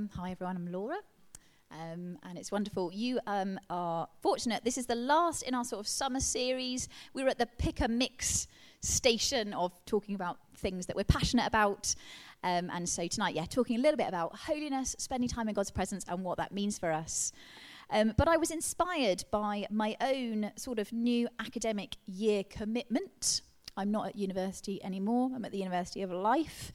welcome. Hi, everyone. I'm Laura. Um, and it's wonderful. You um, are fortunate. This is the last in our sort of summer series. We were at the pick a mix station of talking about things that we're passionate about. Um, and so tonight, yeah, talking a little bit about holiness, spending time in God's presence, and what that means for us. Um, but I was inspired by my own sort of new academic year commitment. I'm not at university anymore, I'm at the University of Life.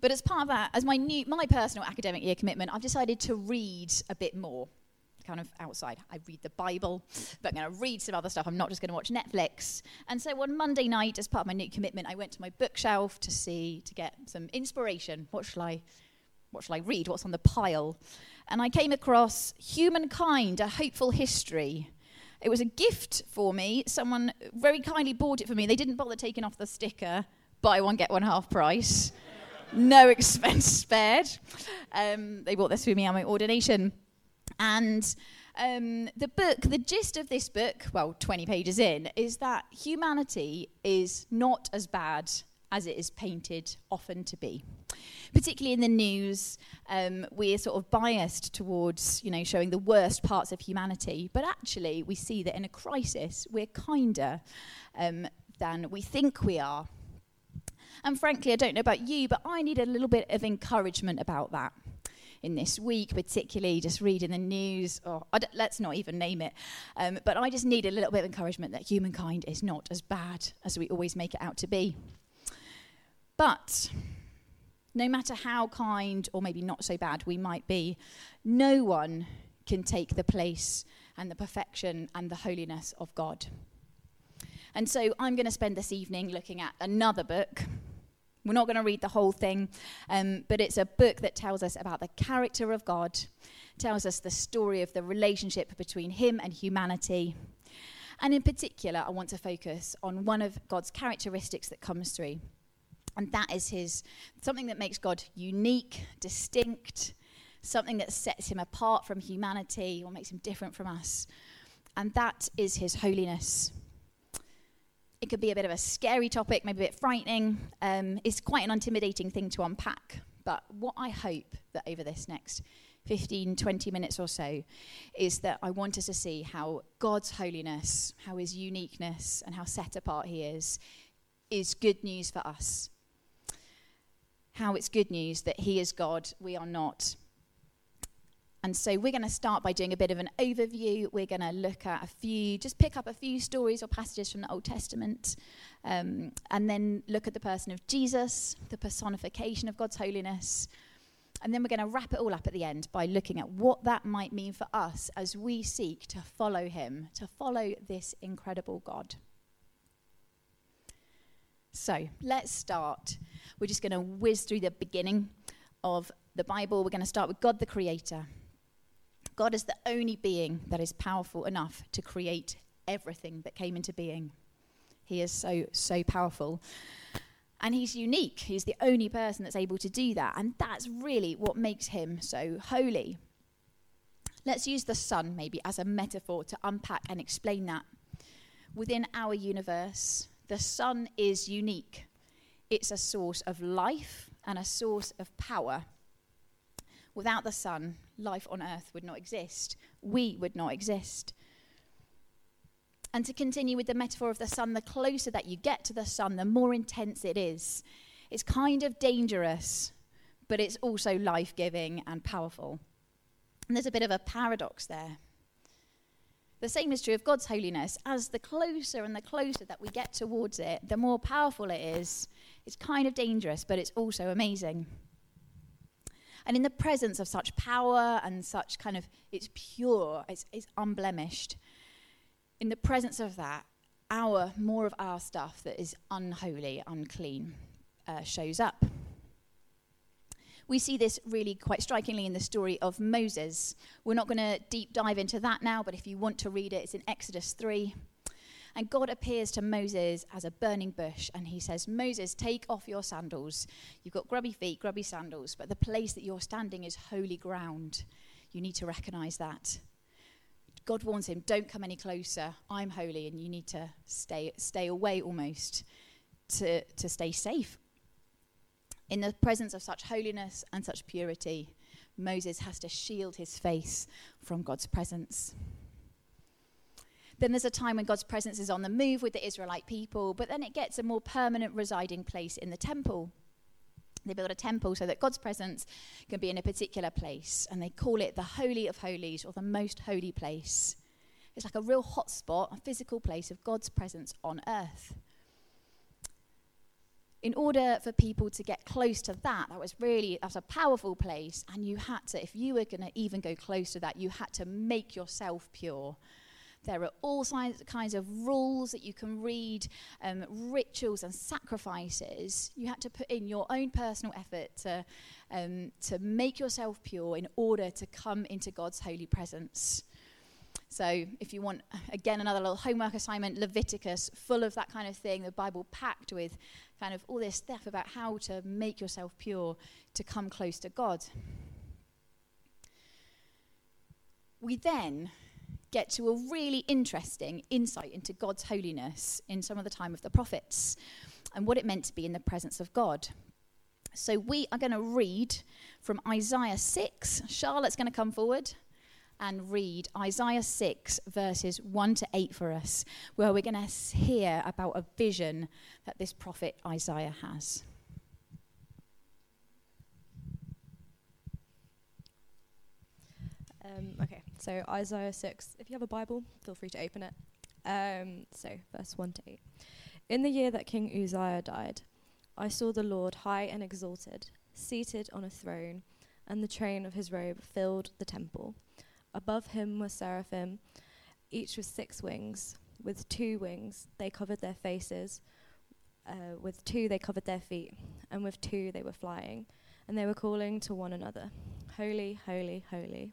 But as part of that, as my new, my personal academic year commitment, I've decided to read a bit more, kind of outside. I read the Bible, but I'm going to read some other stuff. I'm not just going to watch Netflix. And so on Monday night, as part of my new commitment, I went to my bookshelf to see to get some inspiration. What shall I, what shall I read? What's on the pile? And I came across Humankind: A Hopeful History. It was a gift for me. Someone very kindly bought it for me. They didn't bother taking off the sticker, buy one get one half price no expense spared. Um, they bought this for me on my ordination. And um, the book, the gist of this book, well, 20 pages in, is that humanity is not as bad as it is painted often to be. Particularly in the news, um, we're sort of biased towards, you know, showing the worst parts of humanity. But actually, we see that in a crisis, we're kinder um, than we think we are. And frankly, I don't know about you, but I need a little bit of encouragement about that in this week, particularly just reading the news, or let's not even name it. Um, but I just need a little bit of encouragement that humankind is not as bad as we always make it out to be. But no matter how kind or maybe not so bad we might be, no one can take the place and the perfection and the holiness of God. And so I'm going to spend this evening looking at another book we're not going to read the whole thing, um, but it's a book that tells us about the character of God, tells us the story of the relationship between Him and humanity. And in particular, I want to focus on one of God's characteristics that comes through. And that is his something that makes God unique, distinct, something that sets him apart from humanity or makes him different from us. And that is his holiness it could be a bit of a scary topic, maybe a bit frightening. Um, it's quite an intimidating thing to unpack. But what I hope that over this next 15, 20 minutes or so is that I want us to see how God's holiness, how his uniqueness, and how set apart he is, is good news for us. How it's good news that he is God, we are not. And so we're going to start by doing a bit of an overview. We're going to look at a few, just pick up a few stories or passages from the Old Testament, um, and then look at the person of Jesus, the personification of God's holiness. And then we're going to wrap it all up at the end by looking at what that might mean for us as we seek to follow him, to follow this incredible God. So let's start. We're just going to whiz through the beginning of the Bible. We're going to start with God the Creator. God is the only being that is powerful enough to create everything that came into being. He is so, so powerful. And he's unique. He's the only person that's able to do that. And that's really what makes him so holy. Let's use the sun maybe as a metaphor to unpack and explain that. Within our universe, the sun is unique. It's a source of life and a source of power. Without the sun, life on earth would not exist. We would not exist. And to continue with the metaphor of the sun, the closer that you get to the sun, the more intense it is. It's kind of dangerous, but it's also life giving and powerful. And there's a bit of a paradox there. The same is true of God's holiness. As the closer and the closer that we get towards it, the more powerful it is. It's kind of dangerous, but it's also amazing. And in the presence of such power and such kind of, it's pure, it's, it's unblemished. In the presence of that, our, more of our stuff that is unholy, unclean, uh, shows up. We see this really quite strikingly in the story of Moses. We're not going to deep dive into that now, but if you want to read it, it's in Exodus 3. And God appears to Moses as a burning bush, and he says, Moses, take off your sandals. You've got grubby feet, grubby sandals, but the place that you're standing is holy ground. You need to recognize that. God warns him, don't come any closer. I'm holy, and you need to stay, stay away almost to, to stay safe. In the presence of such holiness and such purity, Moses has to shield his face from God's presence. Then there's a time when God's presence is on the move with the Israelite people, but then it gets a more permanent residing place in the temple. They build a temple so that God's presence can be in a particular place, and they call it the Holy of Holies or the Most Holy Place. It's like a real hotspot, a physical place of God's presence on earth. In order for people to get close to that, that was really that's a powerful place, and you had to, if you were going to even go close to that, you had to make yourself pure. There are all kinds of rules that you can read, um, rituals and sacrifices. You had to put in your own personal effort to, um, to make yourself pure in order to come into God's holy presence. So, if you want, again, another little homework assignment, Leviticus, full of that kind of thing, the Bible packed with kind of all this stuff about how to make yourself pure to come close to God. We then get to a really interesting insight into God's holiness in some of the time of the prophets and what it meant to be in the presence of God. So we are going to read from Isaiah 6. Charlotte's going to come forward and read Isaiah 6, verses 1 to 8 for us, where we're going to hear about a vision that this prophet Isaiah has. Um, okay, so Isaiah 6. If you have a Bible, feel free to open it. Um, so, verse 1 to 8. In the year that King Uzziah died, I saw the Lord high and exalted, seated on a throne, and the train of his robe filled the temple. Above him were seraphim, each with six wings. With two wings they covered their faces, uh, with two they covered their feet, and with two they were flying. And they were calling to one another, Holy, holy, holy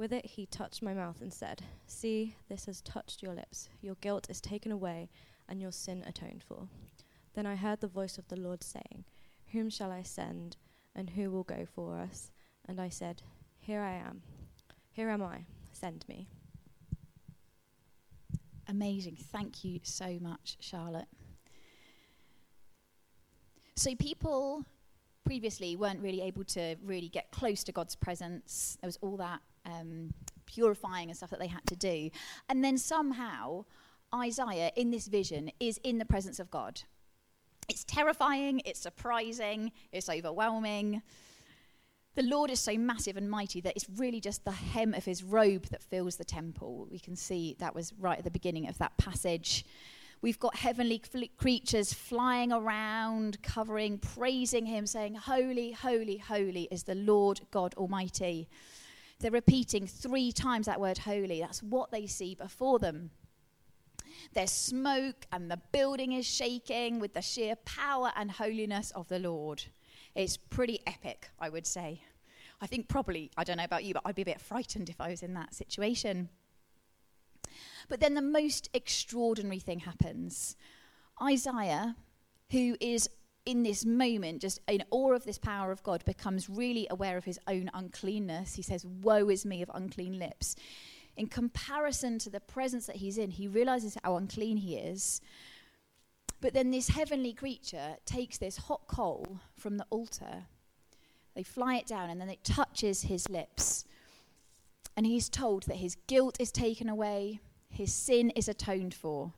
With it he touched my mouth and said, See, this has touched your lips. Your guilt is taken away, and your sin atoned for. Then I heard the voice of the Lord saying, Whom shall I send, and who will go for us? And I said, Here I am. Here am I. Send me. Amazing. Thank you so much, Charlotte. So, people previously weren't really able to really get close to God's presence. There was all that um, purifying and stuff that they had to do. And then somehow, Isaiah in this vision is in the presence of God. It's terrifying, it's surprising, it's overwhelming. The Lord is so massive and mighty that it's really just the hem of his robe that fills the temple. We can see that was right at the beginning of that passage. We've got heavenly creatures flying around, covering, praising him, saying, Holy, holy, holy is the Lord God Almighty. They're repeating three times that word holy. That's what they see before them. There's smoke, and the building is shaking with the sheer power and holiness of the Lord. It's pretty epic, I would say. I think probably, I don't know about you, but I'd be a bit frightened if I was in that situation. But then the most extraordinary thing happens. Isaiah, who is in this moment, just in awe of this power of God, becomes really aware of his own uncleanness. He says, Woe is me of unclean lips. In comparison to the presence that he's in, he realizes how unclean he is. But then this heavenly creature takes this hot coal from the altar. They fly it down, and then it touches his lips. And he's told that his guilt is taken away, his sin is atoned for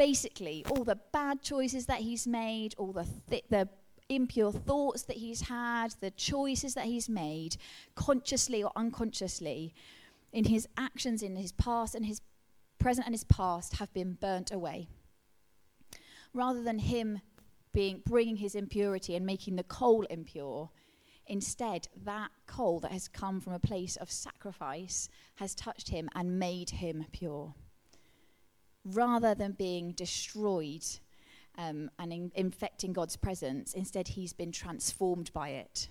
basically all the bad choices that he's made, all the, th- the impure thoughts that he's had, the choices that he's made, consciously or unconsciously, in his actions in his past and his present and his past have been burnt away. Rather than him being bringing his impurity and making the coal impure, instead that coal that has come from a place of sacrifice has touched him and made him pure rather than being destroyed um, and in- infecting God's presence, instead, he's been transformed by it.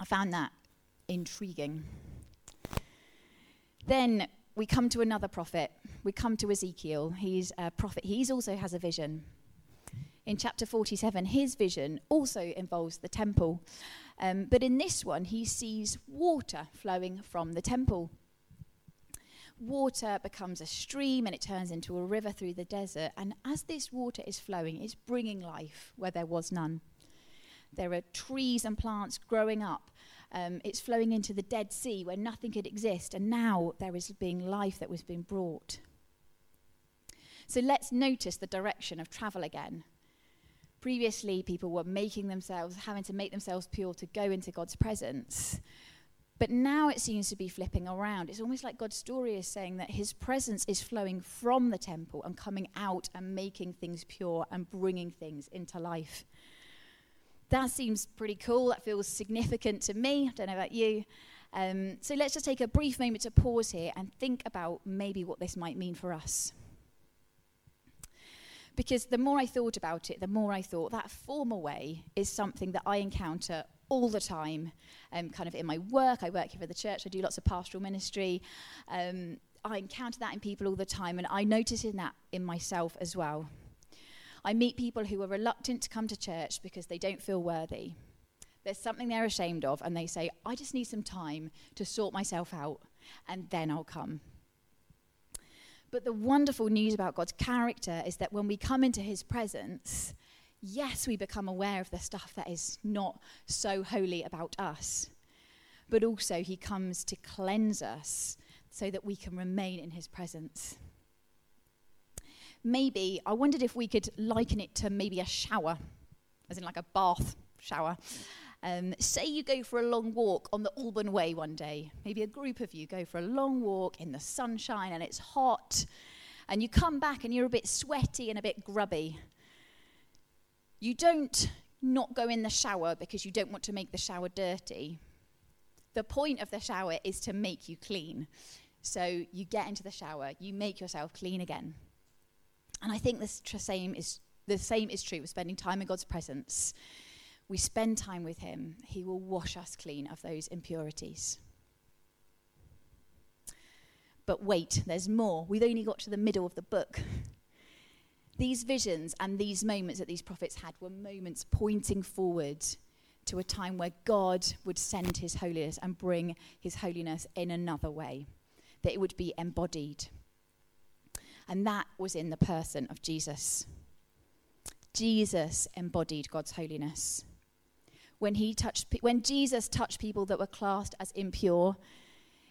I found that intriguing. Then we come to another prophet. We come to Ezekiel. He's a prophet. He also has a vision. In chapter 47, his vision also involves the temple. Um, but in this one, he sees water flowing from the temple. Water becomes a stream and it turns into a river through the desert. And as this water is flowing, it's bringing life where there was none. There are trees and plants growing up. Um, it's flowing into the Dead Sea where nothing could exist. And now there is being life that was being brought. So let's notice the direction of travel again. Previously, people were making themselves, having to make themselves pure to go into God's presence. But now it seems to be flipping around. It's almost like God's story is saying that his presence is flowing from the temple and coming out and making things pure and bringing things into life. That seems pretty cool. That feels significant to me. I don't know about you. Um, so let's just take a brief moment to pause here and think about maybe what this might mean for us. Because the more I thought about it, the more I thought that former way is something that I encounter all the time, um, kind of in my work. I work here for the church, I do lots of pastoral ministry. Um, I encounter that in people all the time, and I notice in that in myself as well. I meet people who are reluctant to come to church because they don't feel worthy. There's something they're ashamed of, and they say, I just need some time to sort myself out, and then I'll come. But the wonderful news about God's character is that when we come into his presence, yes, we become aware of the stuff that is not so holy about us, but also He comes to cleanse us so that we can remain in His presence. Maybe, I wondered if we could liken it to maybe a shower, as in like a bath shower. Um, say you go for a long walk on the Alban Way one day. Maybe a group of you go for a long walk in the sunshine and it's hot, and you come back and you're a bit sweaty and a bit grubby. You don't not go in the shower because you don't want to make the shower dirty. The point of the shower is to make you clean. So you get into the shower, you make yourself clean again. And I think the same is the same is true with spending time in God's presence. We spend time with him, he will wash us clean of those impurities. But wait, there's more. We've only got to the middle of the book. These visions and these moments that these prophets had were moments pointing forward to a time where God would send his holiness and bring his holiness in another way, that it would be embodied. And that was in the person of Jesus. Jesus embodied God's holiness. When, he touched, when Jesus touched people that were classed as impure,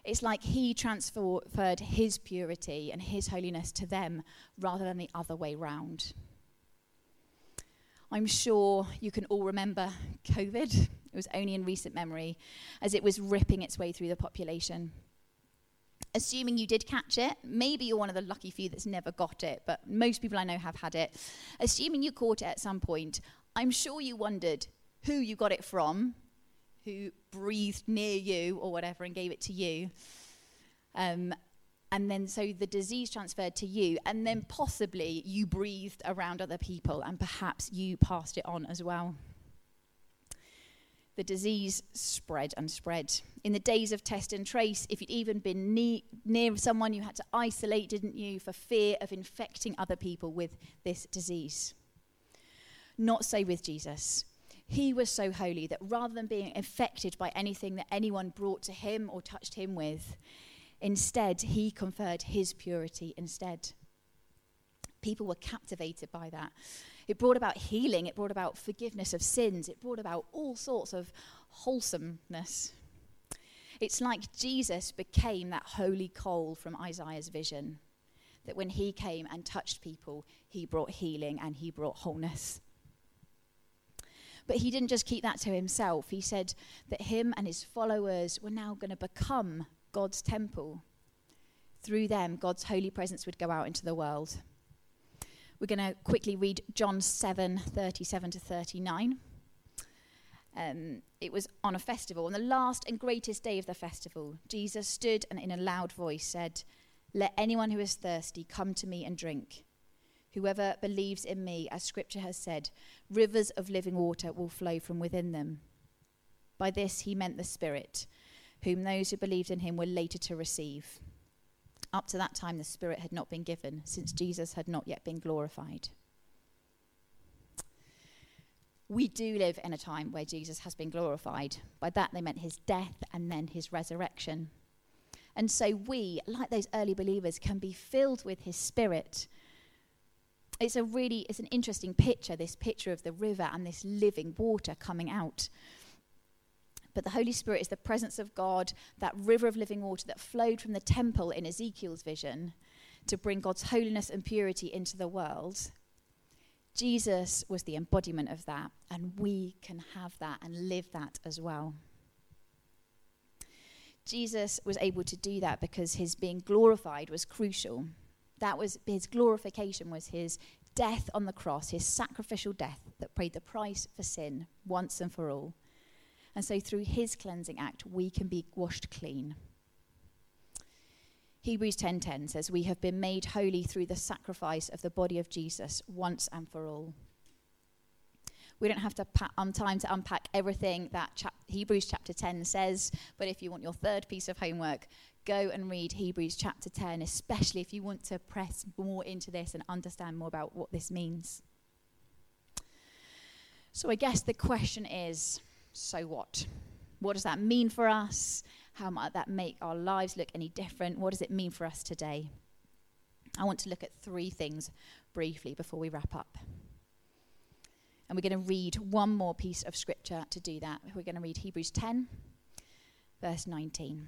it's like he transferred his purity and his holiness to them rather than the other way round. I'm sure you can all remember COVID. It was only in recent memory as it was ripping its way through the population. Assuming you did catch it, maybe you're one of the lucky few that's never got it, but most people I know have had it. Assuming you caught it at some point, I'm sure you wondered who you got it from who breathed near you or whatever and gave it to you. Um, and then so the disease transferred to you, and then possibly you breathed around other people, and perhaps you passed it on as well. The disease spread and spread. In the days of test and trace, if you'd even been ne- near someone, you had to isolate, didn't you, for fear of infecting other people with this disease. Not so with Jesus. He was so holy that rather than being affected by anything that anyone brought to him or touched him with, instead, he conferred his purity instead. People were captivated by that. It brought about healing, it brought about forgiveness of sins, it brought about all sorts of wholesomeness. It's like Jesus became that holy coal from Isaiah's vision. That when he came and touched people, he brought healing and he brought wholeness. But he didn't just keep that to himself. He said that him and his followers were now going to become God's temple. Through them, God's holy presence would go out into the world. We're going to quickly read John 7 37 to 39. Um, it was on a festival. On the last and greatest day of the festival, Jesus stood and in a loud voice said, Let anyone who is thirsty come to me and drink. Whoever believes in me, as scripture has said, rivers of living water will flow from within them. By this he meant the Spirit, whom those who believed in him were later to receive. Up to that time, the Spirit had not been given, since Jesus had not yet been glorified. We do live in a time where Jesus has been glorified. By that, they meant his death and then his resurrection. And so we, like those early believers, can be filled with his Spirit. It's a really, it's an interesting picture, this picture of the river and this living water coming out. But the Holy Spirit is the presence of God, that river of living water that flowed from the temple in Ezekiel's vision to bring God's holiness and purity into the world. Jesus was the embodiment of that, and we can have that and live that as well. Jesus was able to do that because his being glorified was crucial. That was his glorification was his death on the cross, his sacrificial death that paid the price for sin once and for all. And so through his cleansing act, we can be washed clean. Hebrews 10:10 says we have been made holy through the sacrifice of the body of Jesus once and for all. We don't have to pa- um, time to unpack everything that chap- Hebrews chapter 10 says, but if you want your third piece of homework, go and read Hebrews chapter 10, especially if you want to press more into this and understand more about what this means. So I guess the question is so what? What does that mean for us? How might that make our lives look any different? What does it mean for us today? I want to look at three things briefly before we wrap up. And we're going to read one more piece of scripture to do that. We're going to read Hebrews 10, verse 19.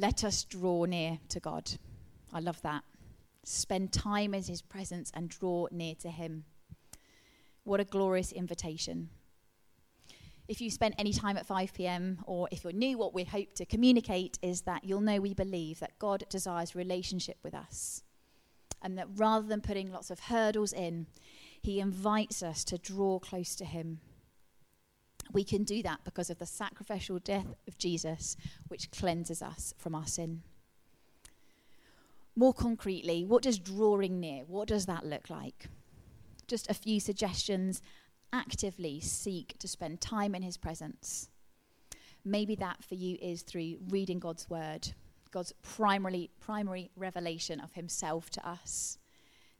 Let us draw near to God. I love that. Spend time in his presence and draw near to him. What a glorious invitation. If you spent any time at 5 p.m., or if you're new, what we hope to communicate is that you'll know we believe that God desires relationship with us. And that rather than putting lots of hurdles in, He invites us to draw close to Him. We can do that because of the sacrificial death of Jesus, which cleanses us from our sin. More concretely, what does drawing near? What does that look like? Just a few suggestions actively seek to spend time in His presence. Maybe that for you is through reading God's Word, God's primarily, primary revelation of Himself to us.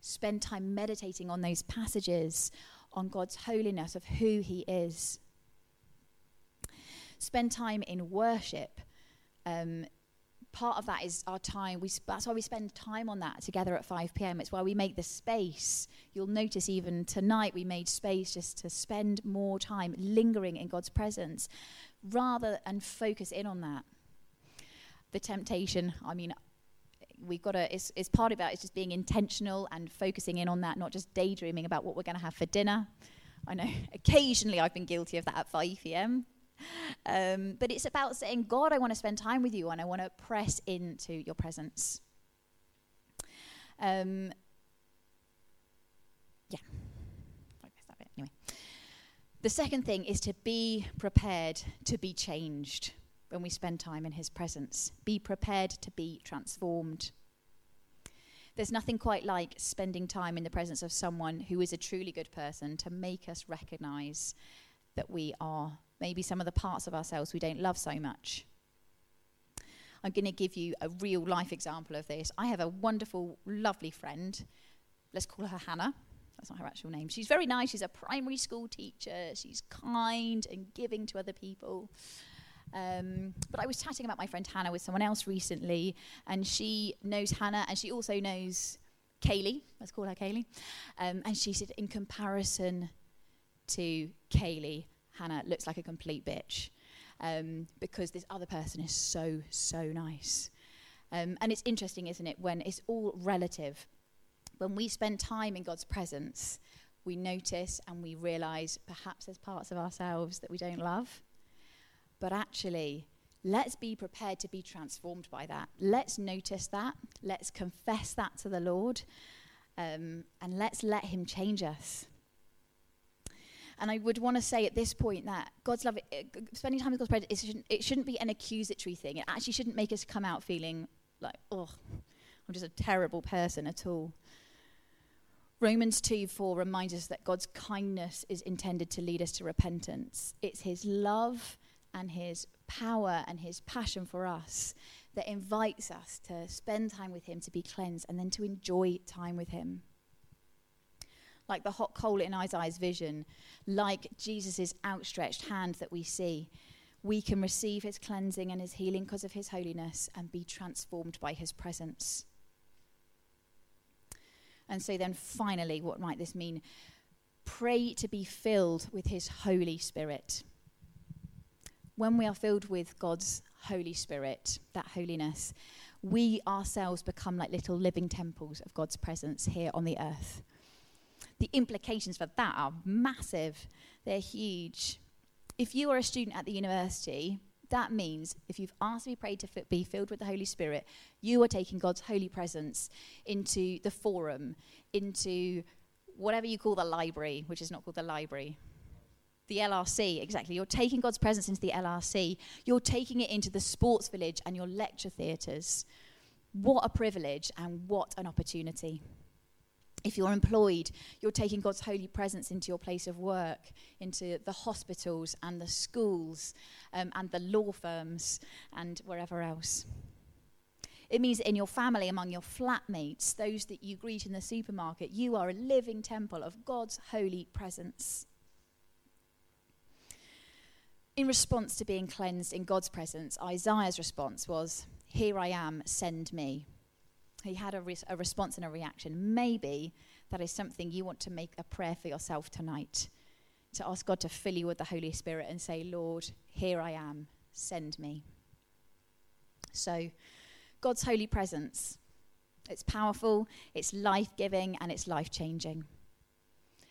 Spend time meditating on those passages, on God's holiness, of who He is. Spend time in worship. Um, part of that is our time. We sp- that's why we spend time on that together at 5 p.m. It's why we make the space. You'll notice even tonight we made space just to spend more time lingering in God's presence rather and focus in on that. The temptation, I mean, we've got to, it's, it's part of that, it's just being intentional and focusing in on that, not just daydreaming about what we're going to have for dinner. I know occasionally I've been guilty of that at 5 p.m. Um, but it's about saying, God, I want to spend time with you and I want to press into your presence. Um, yeah. Anyway. The second thing is to be prepared to be changed when we spend time in his presence. Be prepared to be transformed. There's nothing quite like spending time in the presence of someone who is a truly good person to make us recognize that we are maybe some of the parts of ourselves we don't love so much. I'm going to give you a real life example of this. I have a wonderful, lovely friend. Let's call her Hannah. That's not her actual name. She's very nice. She's a primary school teacher. She's kind and giving to other people. Um, but I was chatting about my friend Hannah with someone else recently, and she knows Hannah, and she also knows Kaylee. Let's call her Kaylee. Um, and she said, in comparison to Kaylee, Hannah looks like a complete bitch um, because this other person is so, so nice. Um, and it's interesting, isn't it, when it's all relative. When we spend time in God's presence, we notice and we realize perhaps there's parts of ourselves that we don't love. But actually, let's be prepared to be transformed by that. Let's notice that. Let's confess that to the Lord. Um, and let's let Him change us. And I would want to say at this point that God's love, eh, it, spending time with God's presence, it shouldn't, it shouldn't be an accusatory thing. It actually shouldn't make us come out feeling like, oh, I'm just a terrible person at all. Romans 2 4 reminds us that God's kindness is intended to lead us to repentance. It's his love and his power and his passion for us that invites us to spend time with him, to be cleansed, and then to enjoy time with him. Like the hot coal in Isaiah's vision, like Jesus' outstretched hand that we see, we can receive his cleansing and his healing because of his holiness and be transformed by his presence. And so, then finally, what might this mean? Pray to be filled with his Holy Spirit when we are filled with God's Holy Spirit, that holiness, we ourselves become like little living temples of God's presence here on the earth. The implications for that are massive, they're huge. If you are a student at the university, that means if you've asked to be prayed to be filled with the Holy Spirit, you are taking God's holy presence into the forum, into whatever you call the library, which is not called the library, the LRC, exactly. You're taking God's presence into the LRC. You're taking it into the sports village and your lecture theatres. What a privilege and what an opportunity. If you're employed, you're taking God's holy presence into your place of work, into the hospitals and the schools um, and the law firms and wherever else. It means in your family, among your flatmates, those that you greet in the supermarket, you are a living temple of God's holy presence in response to being cleansed in God's presence, Isaiah's response was, Here I am, send me. He had a, a response and a reaction. Maybe that is something you want to make a prayer for yourself tonight to ask God to fill you with the Holy Spirit and say, Lord, here I am, send me. So, God's holy presence, it's powerful, it's life giving, and it's life changing.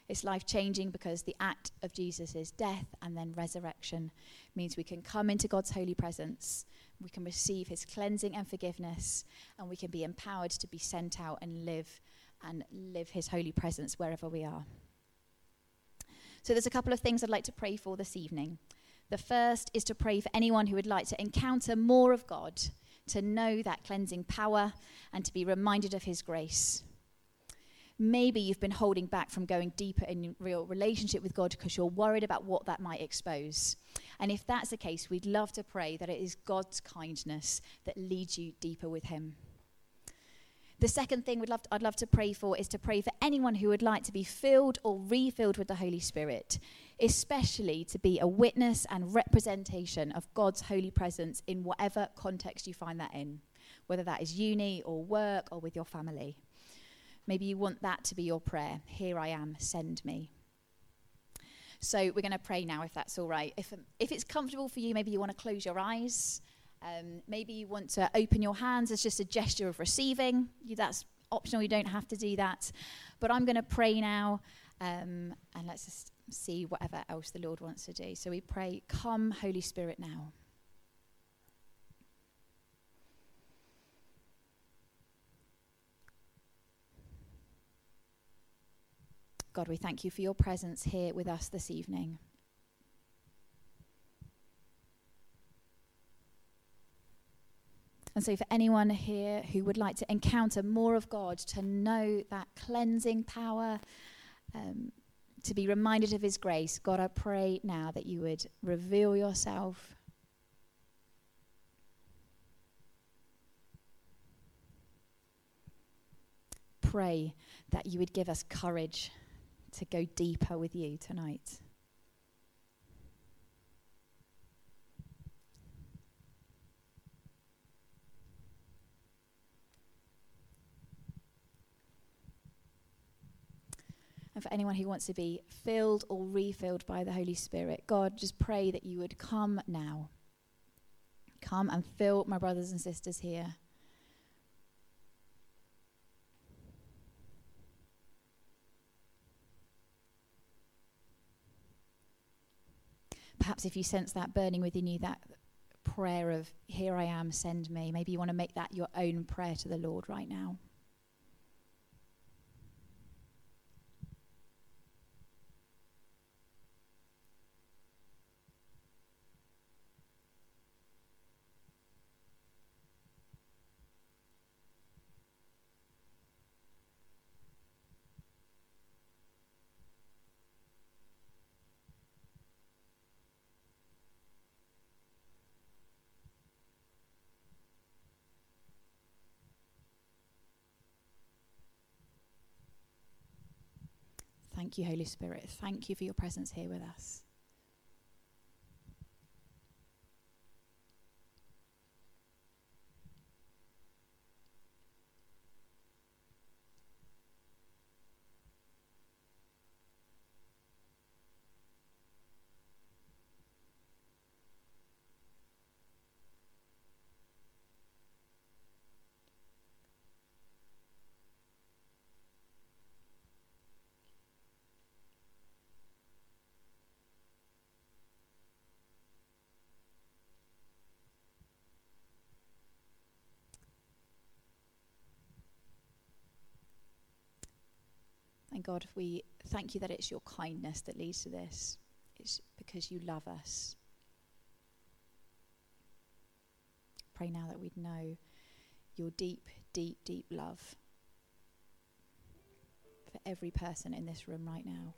It's life changing because the act of Jesus' death and then resurrection means we can come into God's holy presence, we can receive his cleansing and forgiveness, and we can be empowered to be sent out and live and live his holy presence wherever we are. So there's a couple of things I'd like to pray for this evening. The first is to pray for anyone who would like to encounter more of God, to know that cleansing power, and to be reminded of his grace maybe you've been holding back from going deeper in your real relationship with God because you're worried about what that might expose. And if that's the case, we'd love to pray that it is God's kindness that leads you deeper with Him. The second thing we'd love to, I'd love to pray for is to pray for anyone who would like to be filled or refilled with the Holy Spirit, especially to be a witness and representation of God's holy presence in whatever context you find that in, whether that is uni or work or with your family. Maybe you want that to be your prayer. Here I am, send me. So we're going to pray now, if that's all right. If, if it's comfortable for you, maybe you want to close your eyes. Um, maybe you want to open your hands as just a gesture of receiving. You, that's optional, you don't have to do that. But I'm going to pray now, um, and let's just see whatever else the Lord wants to do. So we pray, Come, Holy Spirit, now. God, we thank you for your presence here with us this evening. And so, for anyone here who would like to encounter more of God, to know that cleansing power, um, to be reminded of His grace, God, I pray now that you would reveal yourself. Pray that you would give us courage to go deeper with you tonight. And for anyone who wants to be filled or refilled by the Holy Spirit, God, just pray that you would come now. Come and fill my brothers and sisters here. Perhaps if you sense that burning within you, that prayer of, Here I am, send me, maybe you want to make that your own prayer to the Lord right now. Thank you, Holy Spirit. Thank you for your presence here with us. And God, we thank you that it's your kindness that leads to this. It's because you love us. Pray now that we'd know your deep, deep, deep love for every person in this room right now.